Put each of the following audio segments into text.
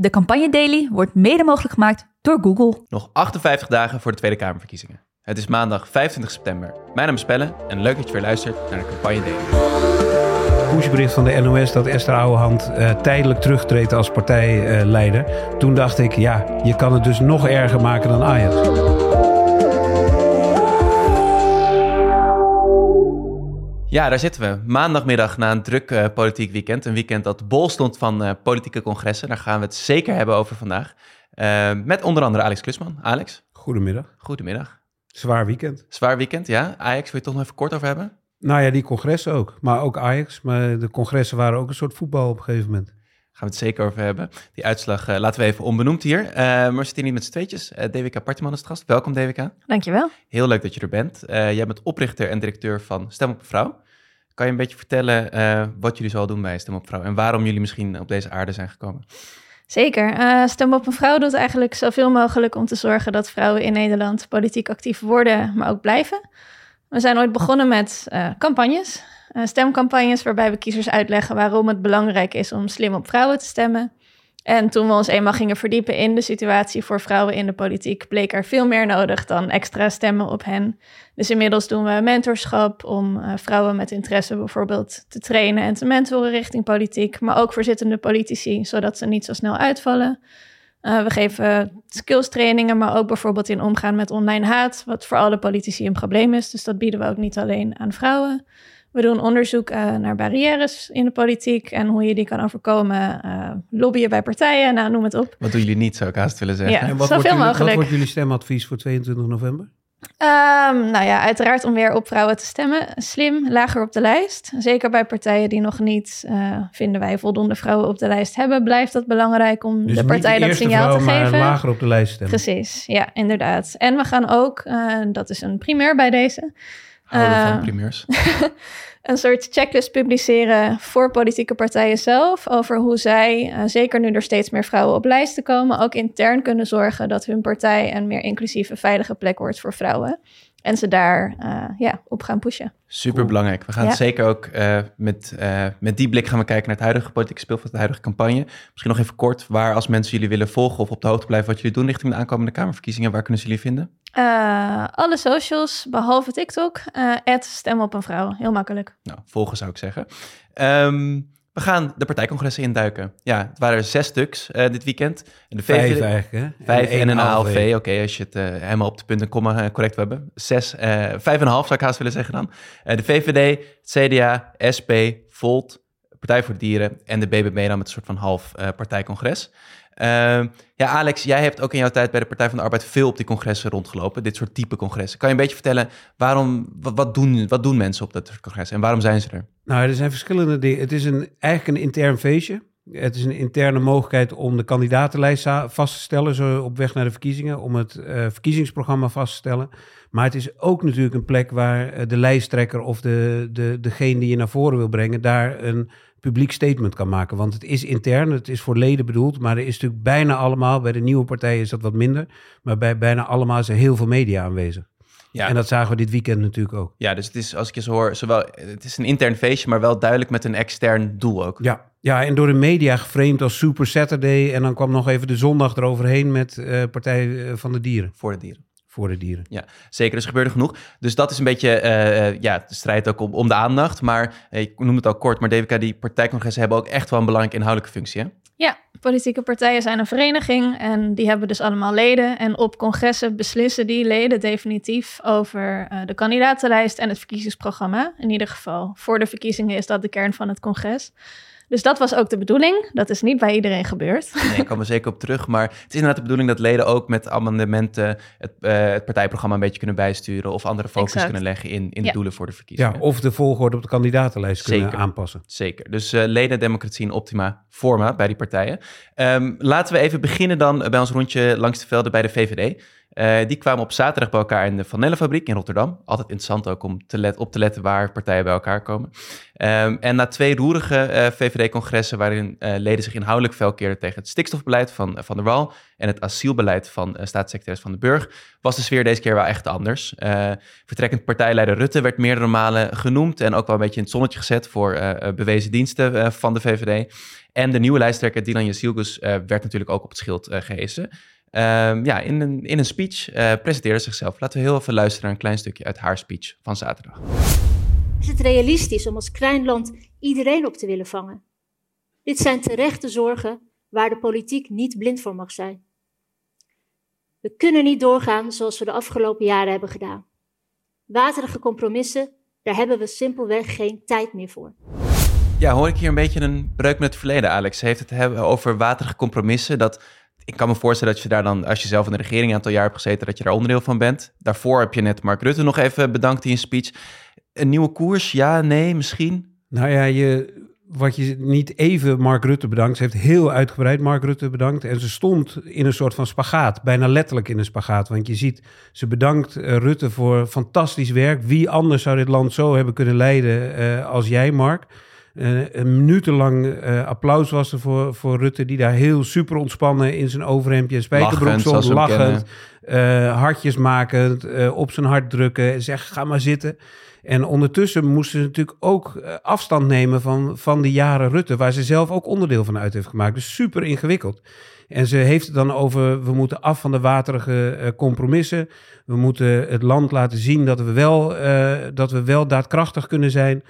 De Campagne Daily wordt mede mogelijk gemaakt door Google. Nog 58 dagen voor de Tweede Kamerverkiezingen. Het is maandag 25 september. Mijn naam is Pelle en leuk dat je weer luistert naar de Campagne Daily. Pushbericht van de NOS dat Esther Ouwehand uh, tijdelijk terugtreedt als partijleider. Toen dacht ik, ja, je kan het dus nog erger maken dan Ajax. Ja, daar zitten we. Maandagmiddag na een druk uh, politiek weekend. Een weekend dat bol stond van uh, politieke congressen. Daar gaan we het zeker hebben over vandaag. Uh, met onder andere Alex Klusman. Alex. Goedemiddag. Goedemiddag. Zwaar weekend. Zwaar weekend, ja. Ajax, wil je het toch nog even kort over hebben? Nou ja, die congressen ook. Maar ook Ajax. Maar de congressen waren ook een soort voetbal op een gegeven moment. Gaan we het zeker over hebben. Die uitslag uh, laten we even onbenoemd hier. Uh, maar we zitten hier niet met z'n tweetjes. Uh, DWK Partiman is het gast. Welkom DWK. Dankjewel. Heel leuk dat je er bent. jij bent oprichter en directeur van Stem op een Vrouw. Kan je een beetje vertellen wat jullie zoal doen bij Stem op een Vrouw... en waarom jullie misschien op deze aarde zijn gekomen? Zeker. Uh, Stem op een vrouw doet eigenlijk zoveel mogelijk om te zorgen dat vrouwen in Nederland politiek actief worden, maar ook blijven. We zijn ooit begonnen met uh, campagnes, uh, stemcampagnes, waarbij we kiezers uitleggen waarom het belangrijk is om slim op vrouwen te stemmen. En toen we ons eenmaal gingen verdiepen in de situatie voor vrouwen in de politiek, bleek er veel meer nodig dan extra stemmen op hen. Dus inmiddels doen we mentorschap om uh, vrouwen met interesse bijvoorbeeld te trainen en te mentoren richting politiek, maar ook voor zittende politici, zodat ze niet zo snel uitvallen. Uh, we geven skills trainingen, maar ook bijvoorbeeld in omgaan met online haat, wat voor alle politici een probleem is. Dus dat bieden we ook niet alleen aan vrouwen. We doen onderzoek uh, naar barrières in de politiek en hoe je die kan overkomen. Uh, lobbyen bij partijen, nou noem het op. Wat doen jullie niet, zou ik haast willen zeggen. Ja, en wat, zoveel wordt jullie, mogelijk. wat wordt jullie stemadvies voor 22 november? Um, nou ja, uiteraard om weer op vrouwen te stemmen. Slim, lager op de lijst. Zeker bij partijen die nog niet, uh, vinden wij, voldoende vrouwen op de lijst hebben, blijft dat belangrijk om dus de partij de dat signaal vrouw, te geven. Maar lager op de lijst stemmen. Precies, ja, inderdaad. En we gaan ook, uh, dat is een primeur bij deze. Houden van primeurs. een soort checklist publiceren voor politieke partijen zelf. Over hoe zij, uh, zeker nu er steeds meer vrouwen op lijsten komen, ook intern kunnen zorgen dat hun partij een meer inclusieve, veilige plek wordt voor vrouwen. En ze daar uh, ja, op gaan pushen. Super belangrijk. We gaan Ja. zeker ook uh, met, uh, met die blik gaan we kijken naar het huidige politieke speelveld, de huidige campagne. Misschien nog even kort, waar als mensen jullie willen volgen of op de hoogte blijven wat jullie doen richting de aankomende Kamerverkiezingen, waar kunnen ze jullie vinden? Uh, alle socials, behalve TikTok, uh, stem op een vrouw. Heel makkelijk. Nou, volgen zou ik zeggen. Um, we gaan de partijcongressen induiken. Ja, het waren er zes stuks uh, dit weekend. En de VVD, Vijf eigenlijk, hè? Vijf en, en een ALV. Oké, okay, als je het uh, helemaal op de punt en komma correct wil hebben. Zes, uh, vijf en een half zou ik haast willen zeggen dan. Uh, de VVD, het CDA, SP, Volt, Partij voor de Dieren en de BBB dan met een soort van half uh, partijcongres. Uh, ja, Alex, jij hebt ook in jouw tijd bij de Partij van de Arbeid veel op die congressen rondgelopen, dit soort type congressen. Kan je een beetje vertellen, waarom, wat, doen, wat doen mensen op dat congressen en waarom zijn ze er? Nou, er zijn verschillende dingen. Het is een, eigenlijk een intern feestje. Het is een interne mogelijkheid om de kandidatenlijst vast te stellen, zo op weg naar de verkiezingen, om het uh, verkiezingsprogramma vast te stellen. Maar het is ook natuurlijk een plek waar uh, de lijsttrekker of de, de, degene die je naar voren wil brengen, daar een publiek statement kan maken. Want het is intern, het is voor leden bedoeld, maar er is natuurlijk bijna allemaal, bij de nieuwe partijen is dat wat minder, maar bij bijna allemaal is er heel veel media aanwezig. Ja. En dat zagen we dit weekend natuurlijk ook. Ja, dus het is, als ik je zo hoor, zowel, het is een intern feestje, maar wel duidelijk met een extern doel ook. Ja, ja en door de media geframed als Super Saturday. En dan kwam nog even de zondag eroverheen met uh, Partij van de Dieren. Voor de dieren. Voor de dieren. Ja, zeker. Dus er gebeurde genoeg. Dus dat is een beetje, uh, ja, de strijd ook om, om de aandacht. Maar uh, ik noem het al kort, maar DWK, die partijcongressen hebben ook echt wel een belangrijke inhoudelijke functie, hè? Ja, politieke partijen zijn een vereniging en die hebben dus allemaal leden. En op congressen beslissen die leden definitief over uh, de kandidatenlijst en het verkiezingsprogramma. In ieder geval, voor de verkiezingen is dat de kern van het congres. Dus dat was ook de bedoeling. Dat is niet bij iedereen gebeurd. Nee, ik kom er zeker op terug. Maar het is inderdaad de bedoeling dat leden ook met amendementen het, uh, het partijprogramma een beetje kunnen bijsturen. Of andere focus exact. kunnen leggen in, in de doelen voor de verkiezingen. Ja, of de volgorde op de kandidatenlijst zeker. kunnen aanpassen. Zeker. Dus uh, ledendemocratie in optima forma bij die partijen. Um, laten we even beginnen dan bij ons rondje langs de velden bij de VVD. Eh, die kwamen op zaterdag bij elkaar in de Van Nellenfabriek in Rotterdam. Altijd interessant ook om te op te letten waar partijen bij elkaar komen. Ehm, en na twee roerige uh, VVD-congressen waarin uh, leden zich inhoudelijk fel keerden tegen het stikstofbeleid van Van der Wal en het asielbeleid van staatssecretaris Van den Burg, was de sfeer deze keer wel echt anders. vertrekkend partijleider Rutte werd meerdere malen genoemd en ook wel een beetje in het zonnetje gezet voor bewezen diensten van de VVD. En de nieuwe lijsttrekker Dylan Jasilgus werd natuurlijk ook op het schild gehezen. Um, ja, in een, in een speech uh, presenteerde zichzelf. Laten we heel even luisteren naar een klein stukje uit haar speech van zaterdag. Is het realistisch om als klein land iedereen op te willen vangen? Dit zijn terechte zorgen waar de politiek niet blind voor mag zijn. We kunnen niet doorgaan zoals we de afgelopen jaren hebben gedaan. Waterige compromissen, daar hebben we simpelweg geen tijd meer voor. Ja, hoor ik hier een beetje een breuk met het verleden, Alex. Heeft het hebben over waterige compromissen. Dat ik kan me voorstellen dat je daar dan, als je zelf in de regering een aantal jaar hebt gezeten, dat je daar onderdeel van bent. Daarvoor heb je net Mark Rutte nog even bedankt in je speech. Een nieuwe koers, ja, nee, misschien? Nou ja, je, wat je niet even Mark Rutte bedankt. Ze heeft heel uitgebreid Mark Rutte bedankt. En ze stond in een soort van spagaat, bijna letterlijk in een spagaat. Want je ziet, ze bedankt uh, Rutte voor fantastisch werk. Wie anders zou dit land zo hebben kunnen leiden uh, als jij, Mark? Uh, een minutenlang uh, applaus was er voor, voor Rutte, die daar heel super ontspannen in zijn overhemdje en spijkerbroek stond, lachend, uh, hartjes makend, op zijn hart drukken en zeggen, ga maar zitten. En ondertussen moesten ze natuurlijk ook afstand nemen van, van die jaren Rutte, waar ze zelf ook onderdeel van uit heeft gemaakt. Dus super ingewikkeld. En ze heeft het dan over, we moeten af van de waterige compromissen. We moeten het land laten zien dat we wel, dat we wel daadkrachtig kunnen zijn.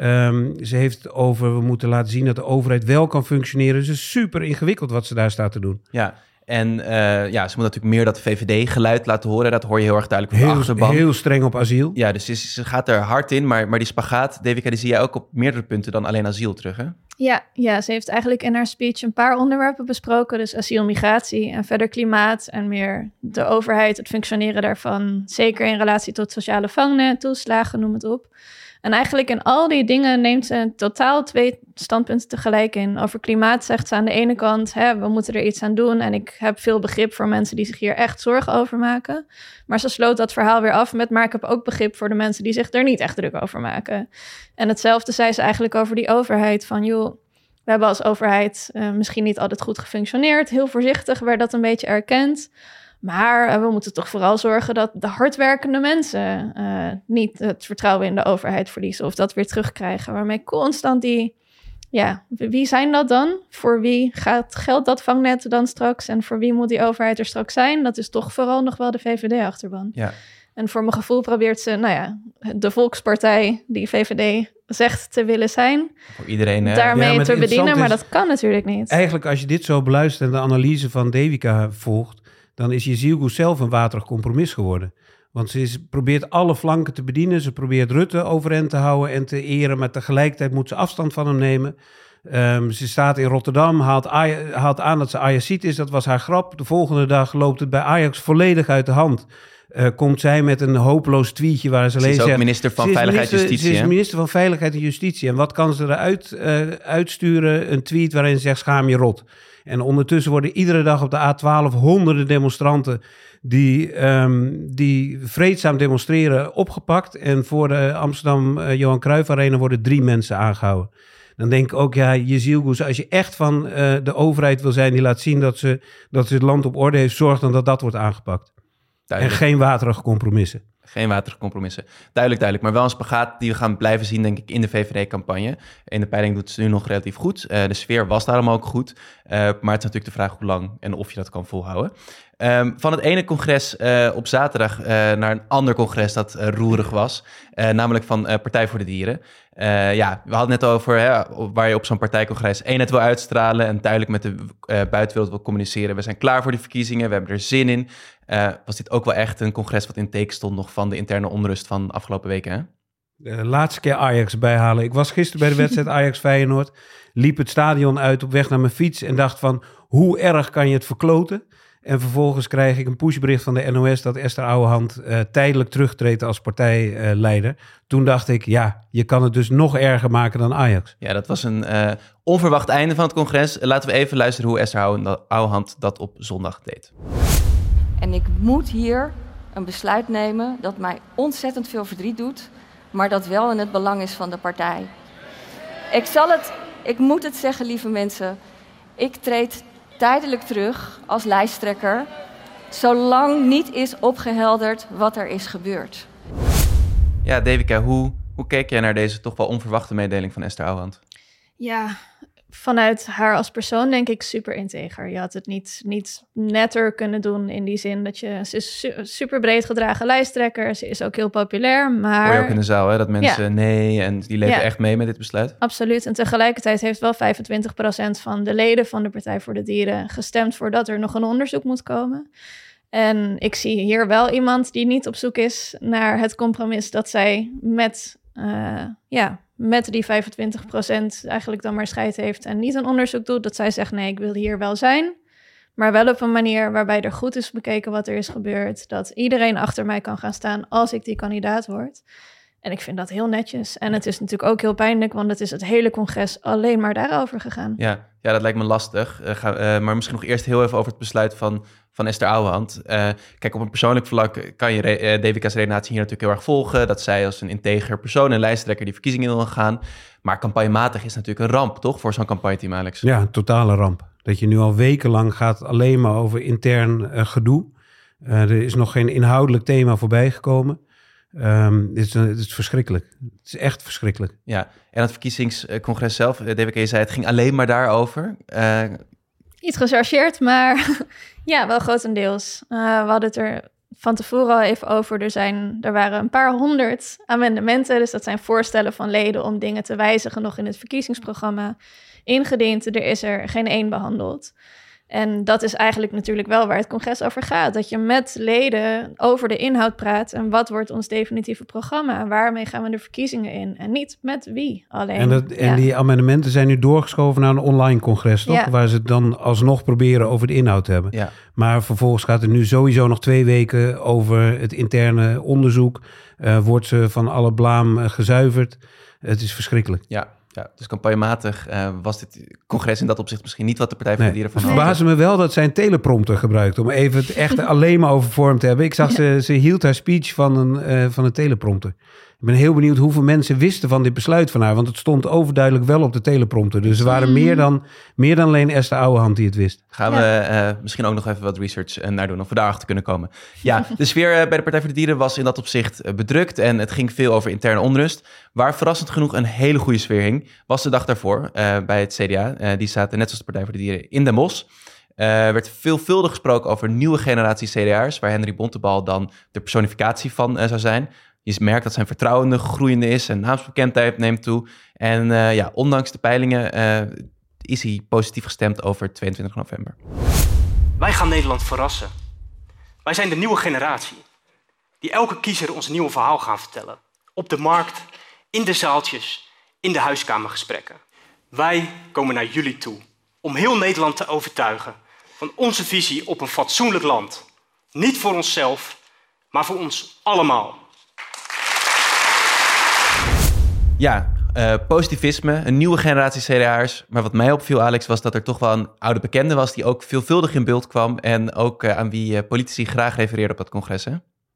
Um, ze heeft het over, we moeten laten zien dat de overheid wel kan functioneren. Dus het is super ingewikkeld wat ze daar staat te doen. Ja, en uh, ja, ze moet natuurlijk meer dat VVD-geluid laten horen. Dat hoor je heel erg duidelijk van heel, de achterban. Heel streng op asiel. Ja, dus ze, ze, gaat er hard in. Maar, maar die spagaat, Devika, die zie jij ook op meerdere punten dan alleen asiel terug, hè? Ja, ja, ze heeft eigenlijk in haar speech een paar onderwerpen besproken. Dus asiel, migratie en verder klimaat en meer de overheid, het functioneren daarvan. Zeker in relatie tot sociale vangnet, toeslagen, noem het op. En eigenlijk in al die dingen neemt ze totaal twee standpunten tegelijk in. Over klimaat zegt ze aan de ene kant, hè, we moeten er iets aan doen. En ik heb veel begrip voor mensen die zich hier echt zorgen over maken. Maar ze sloot dat verhaal weer af met, maar ik heb ook begrip voor de mensen die zich er niet echt druk over maken. En hetzelfde zei ze eigenlijk over die overheid. Van joh, we hebben als overheid uh, misschien niet altijd goed gefunctioneerd. Heel voorzichtig werd dat een beetje erkend. Maar uh, we moeten toch vooral zorgen dat de hardwerkende mensen uh, niet het vertrouwen in de overheid verliezen of dat weer terugkrijgen. Waarmee constant die, ja, wie zijn dat dan? Voor wie gaat geld dat vangnet dan straks? En voor wie moet die overheid er straks zijn? Dat is toch vooral nog wel de VVD-achterban. Ja. En voor mijn gevoel probeert ze, nou ja, de volkspartij die VVD zegt te willen zijn, voor iedereen, hè? daarmee ja, te bedienen. Maar dat kan natuurlijk niet. Eigenlijk als je dit zo beluistert en de analyse van Devika volgt, dan is Jezilgoes zelf een waterig compromis geworden. Want ze probeert alle flanken te bedienen. Ze probeert Rutte overeind te houden en te eren. Maar tegelijkertijd moet ze afstand van hem nemen. Um, ze staat in Rotterdam, haalt, haalt aan dat ze Ajaxiet is. Dat was haar grap. De volgende dag loopt het bij Ajax volledig uit de hand. Uh, komt zij met een hopeloos tweetje waar ze, ze is ook minister van Veiligheid en Justitie. Ze is minister van Veiligheid en Justitie. En wat kan ze eruit uh, uitsturen? Een tweet waarin ze zegt: schaam je rot. En ondertussen worden iedere dag op de A12 honderden demonstranten die, um, die vreedzaam demonstreren opgepakt. En voor de Amsterdam uh, Johan Cruijff Arena worden drie mensen aangehouden. Dan denk ik ook, ja, Jezielgoes, als je echt van uh, de overheid wil zijn die laat zien dat ze, dat ze het land op orde heeft, zorg dan dat dat wordt aangepakt. Duidelijk. En geen waterige compromissen. Geen waterige compromissen. Duidelijk, duidelijk. Maar wel een spagaat die we gaan blijven zien, denk ik, in de VVD-campagne. In de peiling doet ze nu nog relatief goed. Uh, de sfeer was daarom ook goed. Uh, maar het is natuurlijk de vraag hoe lang en of je dat kan volhouden. Um, van het ene congres uh, op zaterdag naar een ander congres dat roerig was. namelijk van Partij voor de Dieren. ja, we hadden het net over hè, waar je op zo'n partijcongres eenheid wil uitstralen. En duidelijk met de buitenwereld wil communiceren. We zijn klaar voor die verkiezingen. We hebben er zin in. Was dit ook wel echt een congres wat in teken stond nog van de interne onrust van de afgelopen weken, hè? De laatste keer Ajax bijhalen. Ik was gisteren bij de wedstrijd Ajax-Feyenoord. Liep het stadion uit op weg naar mijn fiets en dacht van... hoe erg kan je het verkloten? En vervolgens krijg ik een pushbericht van de NOS dat Esther Ouwehand uh, tijdelijk terugtreedt als partijleider. Uh, Toen dacht ik, ja, je kan het dus nog erger maken dan Ajax. Ja, dat was een uh, onverwacht einde van het congres. Laten we even luisteren hoe Esther Ouwehand dat op zondag deed. En ik moet hier een besluit nemen dat mij ontzettend veel verdriet doet, maar dat wel in het belang is van de partij. Ik zal het, ik moet het zeggen, lieve mensen. Ik treed tijdelijk terug als lijsttrekker, zolang niet is opgehelderd wat er is gebeurd. Ja, Devika, hoe, hoe keek jij naar deze toch wel onverwachte mededeling van Esther Ouwehand? Ja, vanuit haar als persoon denk ik super integer. Je had het niet, niet netter kunnen doen in die zin dat je... Ze is super breed gedragen lijsttrekker. Ze is ook heel populair, maar... Hoor je ook in de zaal, hè? Dat mensen nee en die leven echt mee met dit besluit? Absoluut. En tegelijkertijd heeft wel 25% van de leden van de Partij voor de Dieren gestemd... voordat er nog een onderzoek moet komen. En ik zie hier wel iemand die niet op zoek is naar het compromis dat zij met... Uh, ja, met die 25% eigenlijk dan maar scheid heeft en niet een onderzoek doet, dat zij zegt: nee, ik wil hier wel zijn. Maar wel op een manier waarbij er goed is bekeken wat er is gebeurd. Dat iedereen achter mij kan gaan staan als ik die kandidaat word. En ik vind dat heel netjes. En het is natuurlijk ook heel pijnlijk, want het is het hele congres alleen maar daarover gegaan. Ja, ja dat lijkt me lastig. Uh, ga, uh, maar misschien nog eerst heel even over het besluit van, van Esther Ouwehand. Uh, kijk, op een persoonlijk vlak kan je uh, Devika's redenatie hier natuurlijk heel erg volgen. Dat zij als een integer persoon en lijsttrekker die verkiezingen wil gaan. Maar campagnematig is natuurlijk een ramp, toch? Voor zo'n campagneteam, Alex. Ja, een totale ramp. Dat je nu al wekenlang gaat alleen maar over intern gedoe. er is nog geen inhoudelijk thema voorbij gekomen. Um, het, is, het, is, verschrikkelijk. Het is echt verschrikkelijk. Ja, en het verkiezingscongres zelf, DWK zei, het ging alleen maar daarover. Uh... Iets gechargeerd, maar ja, wel grotendeels. Uh, we hadden het er van tevoren al even over. Er, zijn, er waren een paar honderd amendementen, dus dat zijn voorstellen van leden om dingen te wijzigen nog in het verkiezingsprogramma ingediend. Er is er geen één behandeld. En dat is eigenlijk natuurlijk wel waar het congres over gaat. Dat je met leden over de inhoud praat. En wat wordt ons definitieve programma? En waarmee gaan we de verkiezingen in? En niet met wie alleen. En, dat, en die amendementen zijn nu doorgeschoven naar een online congres, toch? Waar ze het dan alsnog proberen over de inhoud te hebben. Ja. Maar vervolgens gaat het nu sowieso nog twee weken over het interne onderzoek. Uh, wordt ze van alle blaam uh, gezuiverd. Het is verschrikkelijk. Ja, ja, dus campagnematig uh, was dit congres in dat opzicht misschien niet wat de Partij voor de Dieren van Het verbaasde me wel dat zij een teleprompter gebruikt om even het echt alleen maar over vorm te hebben. Ik zag ze, ze hield haar speech van een, uh, van een teleprompter. Ik ben heel benieuwd hoeveel mensen wisten van dit besluit van haar. Want het stond overduidelijk wel op de teleprompter. Dus er waren meer dan, meer dan alleen Esther Ouwehand die het wist. Gaan we uh, misschien ook nog even wat research naar doen. Of we daarachter kunnen komen. Ja, de sfeer bij de Partij voor de Dieren was in dat opzicht bedrukt. En het ging veel over interne onrust. Waar verrassend genoeg een hele goede sfeer hing, was de dag daarvoor uh, bij het CDA. Uh, die zaten net zoals de Partij voor de Dieren in Den Bosch. Er uh, werd veelvuldig gesproken over nieuwe generatie CDA'ers, waar Henry Bontebal dan de personificatie van zou zijn. Je merkt dat zijn vertrouwende groeiende is en naamsbekendheid neemt toe. En ja, ondanks de peilingen is hij positief gestemd over 22 november. Wij gaan Nederland verrassen. Wij zijn de nieuwe generatie die elke kiezer ons nieuwe verhaal gaan vertellen. Op de markt, in de zaaltjes, in de huiskamergesprekken. Wij komen naar jullie toe om heel Nederland te overtuigen van onze visie op een fatsoenlijk land. Niet voor onszelf, maar voor ons allemaal. Ja, uh, positivisme, een nieuwe generatie CDA'ers. Maar wat mij opviel, Alex, was dat er toch wel een oude bekende was... die ook veelvuldig in beeld kwam... en ook uh, aan wie uh, politici graag refereerden op dat congres, hè?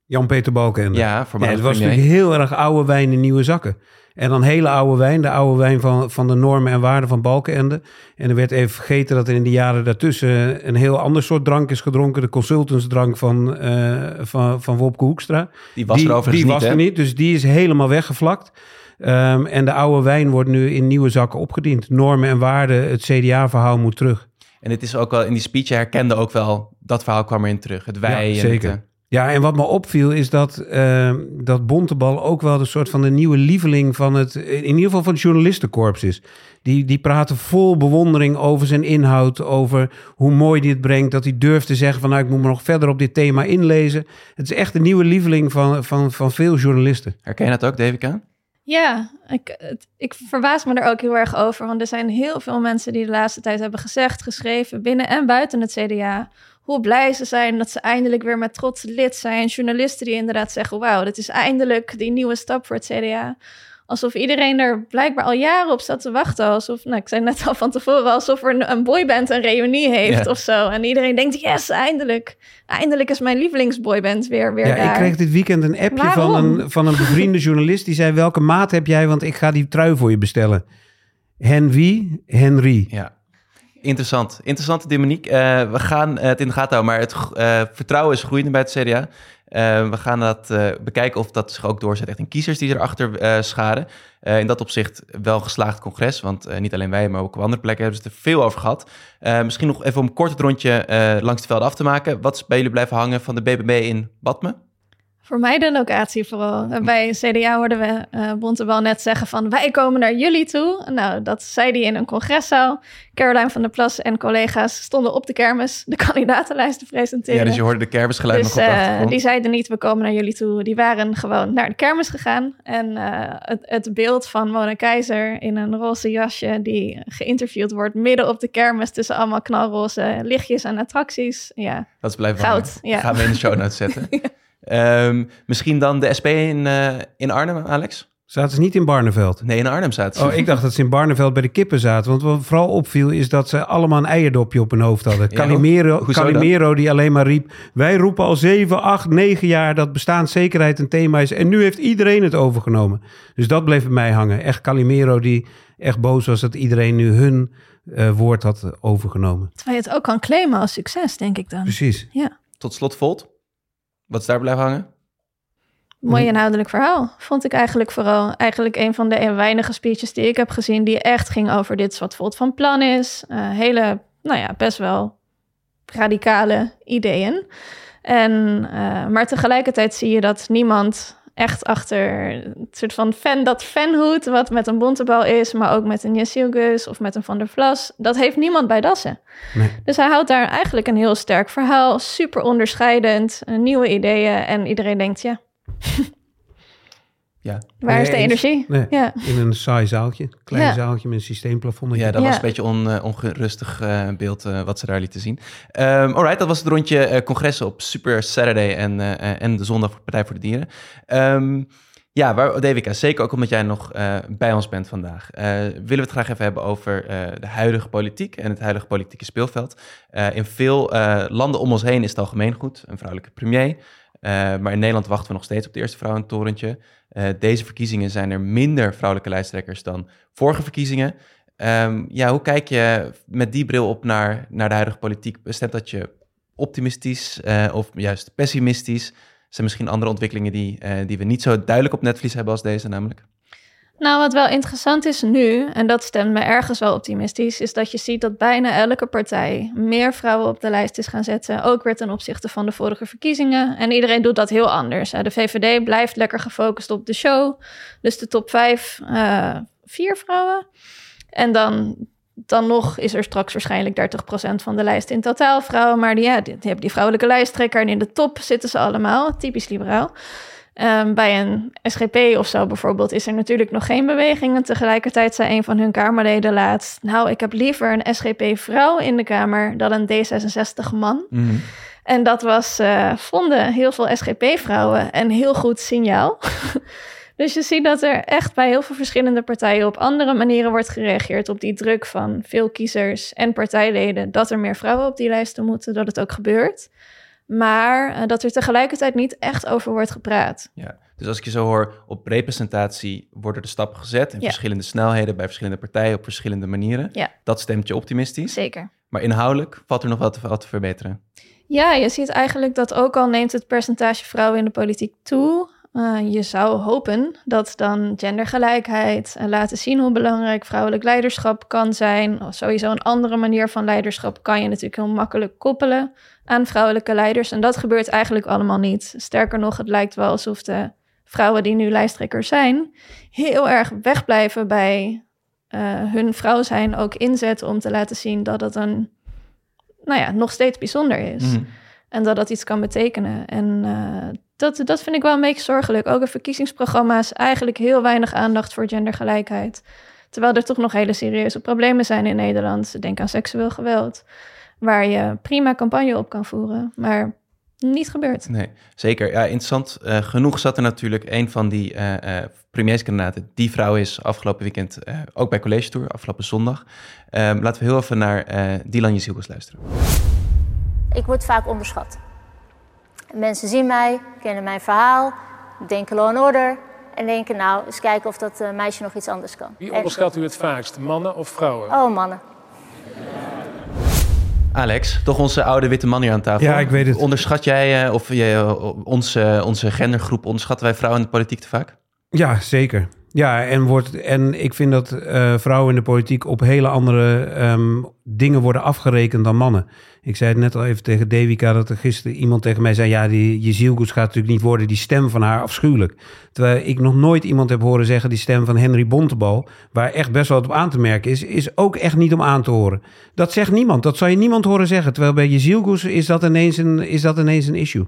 Jan-Peter Balkenende. Ja, voor mij. Ja, het was natuurlijk heel erg oude wijn in nieuwe zakken. En dan hele oude wijn, de oude wijn van, van de normen en waarden van Balkenende. En er werd even vergeten dat er in de jaren daartussen een heel ander soort drank is gedronken. De consultantsdrank van, uh, van, van Wopke Hoekstra. Die was er overigens die niet, was er niet, dus die is helemaal weggevlakt. Um, en de oude wijn wordt nu in nieuwe zakken opgediend. Normen en waarden, het CDA-verhaal moet terug. En het is ook wel, in die speech herkende ook wel, dat verhaal kwam erin terug. Het wij. Ja, zeker. Het, uh, ja, en wat me opviel is dat, uh, dat Bontebal ook wel een soort van de nieuwe lieveling van het, in ieder geval van het journalistenkorps is. Die, die praten vol bewondering over zijn inhoud, over hoe mooi dit brengt. Dat hij durft te zeggen van nou, ik moet me nog verder op dit thema inlezen. Het is echt een nieuwe lieveling van, van, van veel journalisten. Herken je dat ook, Devika? Ja, ik, ik verbaas me er ook heel erg over. Want er zijn heel veel mensen die de laatste tijd hebben gezegd, geschreven, binnen en buiten het CDA hoe blij ze zijn dat ze eindelijk weer met trots lid zijn. Journalisten die inderdaad zeggen: Wauw, dit is eindelijk die nieuwe stap voor het CDA. Alsof iedereen er blijkbaar al jaren op staat te wachten. Alsof, nou, ik zei net al van tevoren, alsof er een, een boyband een reunie heeft Ja. of zo. En iedereen denkt, yes, eindelijk. Eindelijk is mijn lievelingsboyband weer, weer Ja, daar. ik kreeg dit weekend een appje Waarom? van een, van een bevriende journalist. Die zei, welke maat heb jij? Want ik ga die trui voor je bestellen. Hen wie? Henry. Ja. Interessant. Interessante dynamiek. Eh, we gaan het in de gaten houden, maar het eh, vertrouwen is groeiende bij het CDA. Eh, we gaan dat eh, bekijken of dat zich ook doorzet echt in kiezers die erachter eh scharen. In dat opzicht wel geslaagd congres, want niet alleen wij, maar ook op andere plekken hebben ze het er veel over gehad. Eh, misschien nog even om kort rondje langs de velden af te maken. Wat is bij jullie blijven hangen van de BBB in Badme? Voor mij de locatie vooral. Bij CDA hoorden we eh Bontebal net zeggen van wij komen naar jullie toe. Nou, dat zei hij in een congreszaal. Caroline van der Plas en collega's stonden op de kermis de kandidatenlijst te presenteren. Ja, dus je hoorde de kermisgeluiden Dus nog op de eh, die zeiden niet, we komen naar jullie toe. Die waren gewoon naar de kermis gegaan. En eh, het, het beeld van Mona Keizer in een roze jasje... die geïnterviewd wordt midden op de kermis... tussen allemaal knalroze lichtjes en attracties. Ja, Dat is Goud, ja. Gaan we in de show notes zetten. Ehm, misschien dan de SP in, eh, in Arnhem, Alex? Zaten ze niet in Barneveld? Nee, in Arnhem zaten ze. Oh, ik dacht dat ze in Barneveld bij de kippen zaten. Want wat vooral opviel is dat ze allemaal een eierdopje op hun hoofd hadden. Ja, Calimero? Calimero die alleen maar riep... wij roepen al 7, 8, 9 jaar dat bestaanszekerheid een thema is... en nu heeft iedereen het overgenomen. Dus dat bleef bij mij hangen. Echt Calimero die echt boos was dat iedereen nu hun eh, woord had overgenomen. terwijl je het ook kan claimen als succes, denk ik dan. Precies. Tot slot Volt. Wat is daar blijven hangen? Mooi inhoudelijk verhaal, vond ik eigenlijk vooral. Eigenlijk een van de weinige speeches die ik heb gezien... die echt ging over dit wat Volt van plan is. Eh, hele, nou ja, best wel radicale ideeën. En, eh, maar tegelijkertijd zie je dat niemand echt achter het soort van fan, dat fanhoed... wat met een bontebal is, maar ook met een Gus of met een Van der Vlas... dat heeft niemand bij Dassen. Nee. Dus hij houdt daar eigenlijk een heel sterk verhaal. Super onderscheidend, eh, nieuwe ideeën. En iedereen denkt, ja, Ja, Waar is de energie? Nee, Ja. in een saai zaaltje. Klein Ja. zaaltje met een systeemplafond. ja dat Ja. was een beetje on, eh, ongerustig eh, beeld eh, wat ze daar lieten zien. Ehm alright, dat was het rondje congressen op Super Saturday en, en de zondag voor Partij voor de Dieren. Ehm, ja, waar, Devika, zeker ook omdat jij nog eh, bij ons bent vandaag, eh, willen we het graag even hebben over eh, de huidige politiek en het huidige politieke speelveld. Eh, in veel eh, landen om ons heen is het al gemeengoed, een vrouwelijke premier. Eh, maar in Nederland wachten we nog steeds op de eerste vrouw in torentje. Eh, deze verkiezingen zijn er minder vrouwelijke lijsttrekkers dan vorige verkiezingen. Ehm, ja, hoe kijk je met die bril op naar, naar de huidige politiek? Stemt dat je optimistisch eh, of juist pessimistisch? Zijn misschien andere ontwikkelingen die, die we niet zo duidelijk op netvlies hebben als deze namelijk? Nou, wat wel interessant is nu, en dat stemt me ergens wel optimistisch, is dat je ziet dat bijna elke partij meer vrouwen op de lijst is gaan zetten. Ook weer ten opzichte van de vorige verkiezingen. En iedereen doet dat heel anders. De VVD blijft lekker gefocust op de show. Dus de top vijf, eh, vier vrouwen. En dan, dan nog is er straks waarschijnlijk 30% van de lijst in totaal vrouwen. Maar die, ja, die, die hebben die vrouwelijke lijsttrekker en in de top zitten ze allemaal. Typisch liberaal. Ehm, bij een SGP of zo bijvoorbeeld is er natuurlijk nog geen beweging. En tegelijkertijd zei een van hun Kamerleden laatst... nou, ik heb liever een SGP-vrouw in de Kamer dan een D66-man. En dat was, eh, vonden heel veel SGP-vrouwen een heel goed signaal. dus je ziet dat er echt bij heel veel verschillende partijen... op andere manieren wordt gereageerd op die druk van veel kiezers en partijleden... dat er meer vrouwen op die lijsten moeten, dat het ook gebeurt... Maar eh, dat er tegelijkertijd niet echt over wordt gepraat. Ja, dus als ik je zo hoor, op representatie worden de stappen gezet in Ja. verschillende snelheden bij verschillende partijen op verschillende manieren. Ja. Dat stemt je optimistisch. Zeker. Maar inhoudelijk valt er nog wat, wat te verbeteren. Ja, je ziet eigenlijk dat ook al neemt het percentage vrouwen in de politiek toe. Eh, je zou hopen dat dan gendergelijkheid en laten zien hoe belangrijk vrouwelijk leiderschap kan zijn. Of sowieso een andere manier van leiderschap kan je natuurlijk heel makkelijk koppelen aan vrouwelijke leiders. En dat gebeurt eigenlijk allemaal niet. Sterker nog, het lijkt wel alsof de vrouwen die nu lijsttrekkers zijn, heel erg wegblijven bij eh, hun vrouw zijn, ook inzetten om te laten zien dat het een, nou ja, nog steeds bijzonder is. Mhm. En dat dat iets kan betekenen. En eh, dat, dat vind ik wel een beetje zorgelijk. Ook in verkiezingsprogramma's eigenlijk heel weinig aandacht voor gendergelijkheid. Terwijl er toch nog hele serieuze problemen zijn in Nederland. Denk aan seksueel geweld. Waar je prima campagne op kan voeren. Maar Niet gebeurd. Nee, zeker. Ja, interessant. Uh, genoeg zat er natuurlijk een van die uh, uh, premierskandidaten, die vrouw is afgelopen weekend ook bij College Tour, afgelopen zondag. Ehm, laten we heel even naar Dylan Jezielkes luisteren. Ik word vaak onderschat. Mensen zien mij, kennen mijn verhaal, denken law and order en denken nou, eens kijken of dat meisje nog iets anders kan. Wie onderschat u het vaakst, mannen of vrouwen? Oh, mannen. Alex, toch onze oude witte man hier aan tafel. Ja, ik weet het. Onderschat jij, uh, of je, onze, onze gendergroep, onderschatten wij vrouwen in de politiek te vaak? Ja, zeker. Ja, en, wordt, en ik vind dat uh, vrouwen in de politiek op hele andere um, dingen worden afgerekend dan mannen. Ik zei het net al even tegen Devika dat er gisteren iemand tegen mij zei: Ja, die Jezielgoes gaat natuurlijk niet worden, die stem van haar afschuwelijk. Terwijl ik nog nooit iemand heb horen zeggen: die stem van Henry Bontebal, waar echt best wel wat op aan te merken is, is ook echt niet om aan te horen. Dat zegt niemand, dat zou je niemand horen zeggen. Terwijl bij Jezielgoes is dat ineens een, is dat ineens een issue.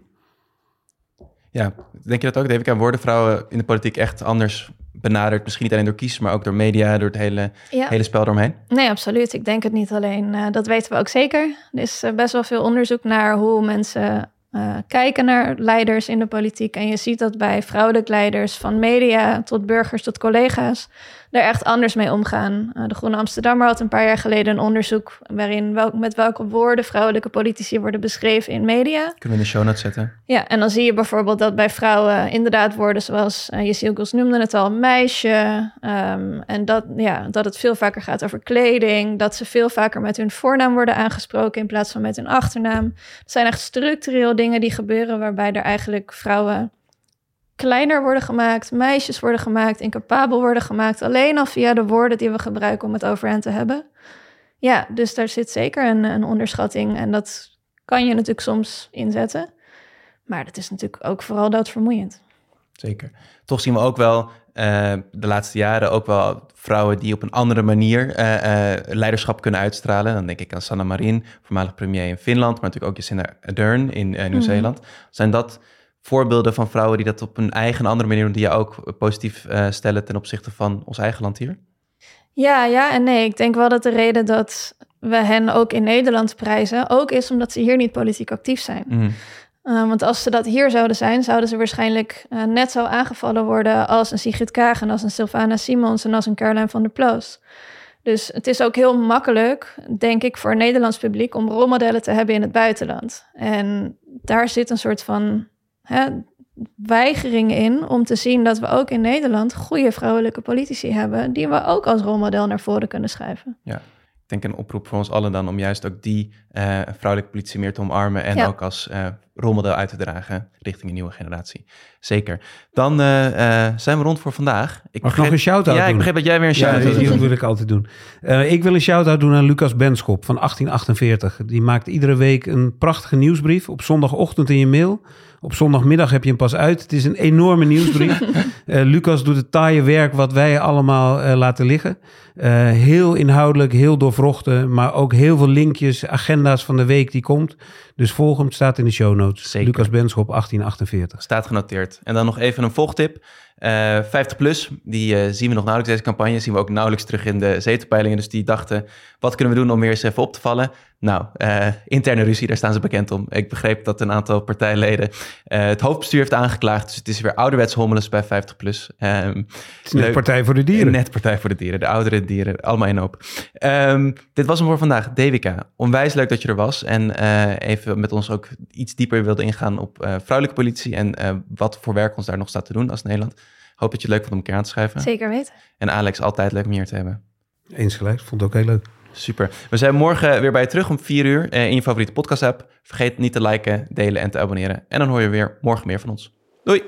Ja, denk je dat ook, Devika? Worden vrouwen in de politiek echt anders benaderd. Misschien niet alleen door kies, maar ook door media, door het hele, hele spel eromheen? Nee, absoluut. Ik denk het niet alleen. Uh, dat weten we ook zeker. Er is uh, best wel veel onderzoek naar hoe mensen uh, kijken naar leiders in de politiek. En je ziet dat bij vrouwelijke leiders, van media tot burgers tot collega's, er echt anders mee omgaan. Uh, de Groene Amsterdammer had een paar jaar geleden een onderzoek waarin met welke woorden vrouwelijke politici worden beschreven in media. Kunnen we in de show notes zetten? Ja, en dan zie je bijvoorbeeld dat bij vrouwen inderdaad woorden zoals uh, Jezielkos noemde het al, meisje. Um, en dat, ja, dat het veel vaker gaat over kleding. Dat ze veel vaker met hun voornaam worden aangesproken in plaats van met hun achternaam. Het zijn echt structureel dingen die gebeuren waarbij er eigenlijk vrouwen kleiner worden gemaakt, meisjes worden gemaakt, incapabel worden gemaakt, alleen al via de woorden die we gebruiken om het over hen te hebben. Ja, dus daar zit zeker een, een onderschatting en dat kan je natuurlijk soms inzetten. Maar dat is natuurlijk ook vooral doodvermoeiend. Zeker. Toch zien we ook wel uh, de laatste jaren ook wel vrouwen die op een andere manier uh, uh, leiderschap kunnen uitstralen. Dan denk ik aan Sanna Marin, voormalig premier in Finland, maar natuurlijk ook Jacinda Ardern in Nieuw-Zeeland. Mm. Zijn dat voorbeelden van vrouwen die dat op een eigen andere manier doen, die je ook positief uh, stellen ten opzichte van ons eigen land hier? Ja, ja en nee. Ik denk wel dat de reden dat we hen ook in Nederland prijzen, ook is omdat ze hier niet politiek actief zijn. Mm. Uh, want als ze dat hier zouden zijn, zouden ze waarschijnlijk uh, net zo aangevallen worden als een Sigrid Kaag als een Sylvana Simons en als een Caroline van der Ploos. Dus het is ook heel makkelijk, denk ik, voor een Nederlands publiek om rolmodellen te hebben in het buitenland. En daar zit een soort van hè, weigering in om te zien dat we ook in Nederland goede vrouwelijke politici hebben, die we ook als rolmodel naar voren kunnen schuiven. Ja. Ik denk een oproep voor ons allen dan om juist ook die uh, vrouwelijke politie meer te omarmen en ook als uh, rolmodel uit te dragen richting een nieuwe generatie. Zeker. Dan uh, zijn we rond voor vandaag. Ik Mag nog een shout-out ja, doen? ik begreep dat jij weer een shout-out ja, doet. dat wil ik altijd doen. ik wil een shout-out doen aan Lucas Benschop van 1848. Die maakt iedere week een prachtige nieuwsbrief op zondagochtend in je mail. Op zondagmiddag heb je hem pas uit. Het is een enorme nieuwsbrief. Lucas doet het taaie werk wat wij allemaal laten liggen. Heel inhoudelijk, heel doorvrochten, maar ook heel veel linkjes, agenda's van de week die komt. Dus volg hem, staat in de show notes. Zeker. Lucas Benschop, 1848. Staat genoteerd. En dan nog even een volgtip. Uh, 50 plus, die uh, zien we nog nauwelijks deze campagne. Zien we ook nauwelijks terug in de zetelpeilingen. Dus die dachten, wat kunnen we doen om weer eens even op te vallen? Nou, uh, interne ruzie, daar staan ze bekend om. Ik begreep dat een aantal partijleden het hoofdbestuur heeft aangeklaagd. Dus het is weer ouderwets hommeles bij 50 plus. Um, het is net Partij voor de Dieren. Net Partij voor de Dieren, de oudere dieren, allemaal in hoop. Um, dit was hem voor vandaag. Devika, onwijs leuk dat je er was. En even met ons ook iets dieper wilde ingaan op vrouwelijke politie. En wat voor werk ons daar nog staat te doen als Nederland. Hoop dat je het leuk vond om een keer aan te schrijven. Zeker weten. En Alex, altijd leuk om hier te hebben. Eens gelijk, vond het ook heel leuk. Super. We zijn morgen weer bij je terug om 4 uur in je favoriete podcast app. Vergeet niet te liken, delen en te abonneren. En dan hoor je weer morgen meer van ons. Doei!